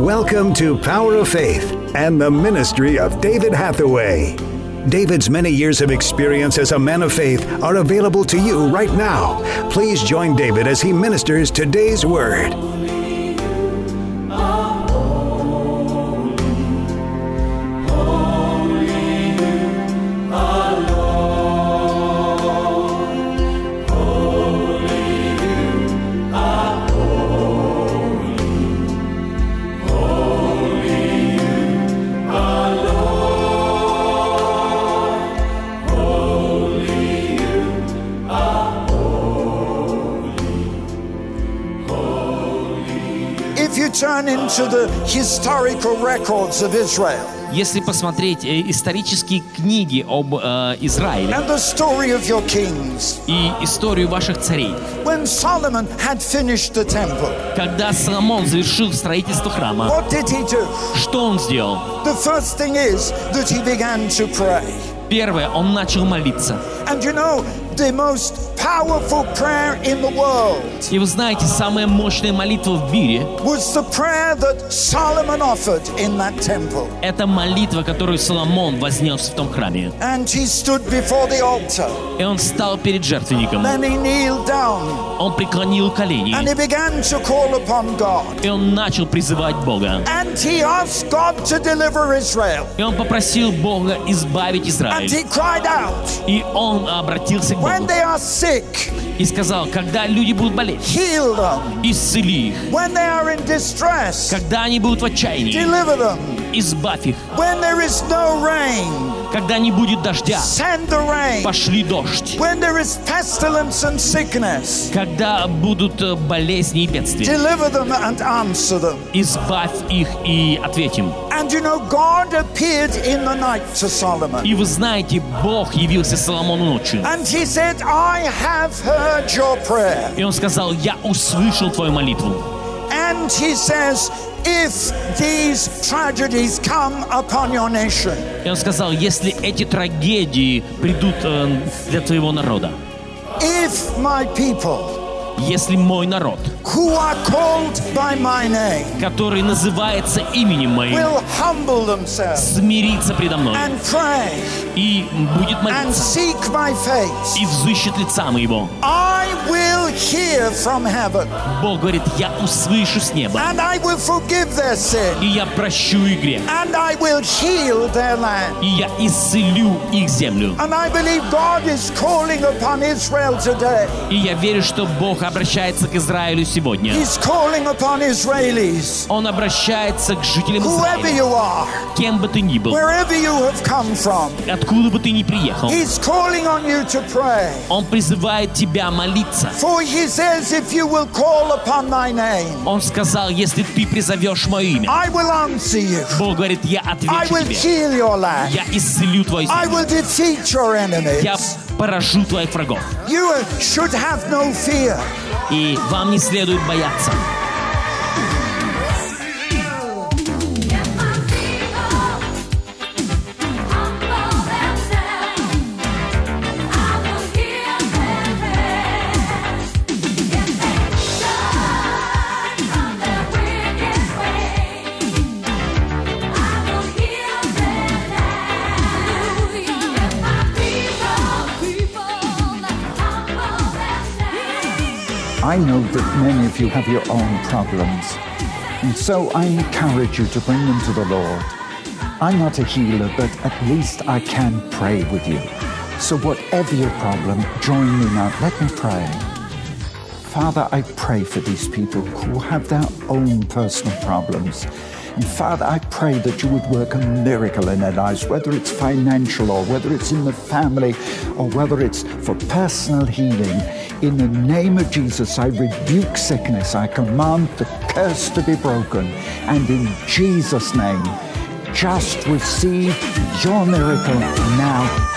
Welcome to Power of Faith and the ministry of David Hathaway. David's many years of experience as a man of faith are available to you right now. Please join David as he ministers today's word. If you turn into the historical records of Israel Если посмотреть э, исторические книги об э, Израиле and the story of your kings, и историю ваших царей, when Solomon had finished the temple, когда Соломон завершил строительство храма, what did he do? что он сделал? The first thing is that he began to pray. Первое, он начал молиться. And you know, the most powerful prayer in the world И вы знаете, самая мощная молитва в мире was the prayer that Solomon offered in that temple. – это молитва, которую Соломон вознес в том храме. И он встал перед жертвенником. Он преклонил колени. И он начал призывать Бога. И он попросил Бога избавить Израиль. И он обратился к When Богу they are sick, и сказал, когда люди будут болеть, heal them. исцели их. When they are in distress, Когда они будут в отчаянии, deliver them. Избавь их. When there is no rain, Когда не будет дождя, send the rain. пошли дождь. When there is pestilence and sickness, Когда будут э, болезни и бедствия, deliver them and answer them. избавь их и ответь им. You know. И вы знаете, Бог явился Соломону ночью. And he said, I have heard your prayer. И он сказал, я услышал твою молитву. And he says, if these tragedies come upon your nation, И он сказал, если эти трагедии придут э, для твоего народа, if my people если мой народ, who are called by my name который называется именем моим, will humble themselves смирится предо мной and pray и будет and молиться seek my face, и взыщет лица моего. I will hear from heaven Бог говорит, я услышу с неба, and I will forgive their sin и я прощу их грех, and I will heal their land. и я исцелю их землю. And I believe God is calling upon Israel today. И я верю, что Бог обращается к Израилю сегодня. He's calling upon Israelis, Он обращается к жителям Израиля, кем бы ты ни был, откуда бы ты ни приехал. Он призывает тебя молиться. Он сказал, если ты призовешь мое имя. Бог говорит, я отвечу тебе. Я исцелю твою землю. Я. поражу твоих врагов. You should have no fear. И вам не следует бояться. I know that many of you have your own problems, and so I encourage you to bring them to the Lord. I'm not a healer, but at least I can pray with you. So, whatever your problem, join me now. Let me pray. Father, I pray for these people who have their own personal problems. And Father, I pray that you would work a miracle in their lives, whether it's financial or whether it's in the family or whether it's for personal healing. In the name of Jesus, I rebuke sickness. I command the curse to be broken. And in Jesus' name, just receive your miracle now.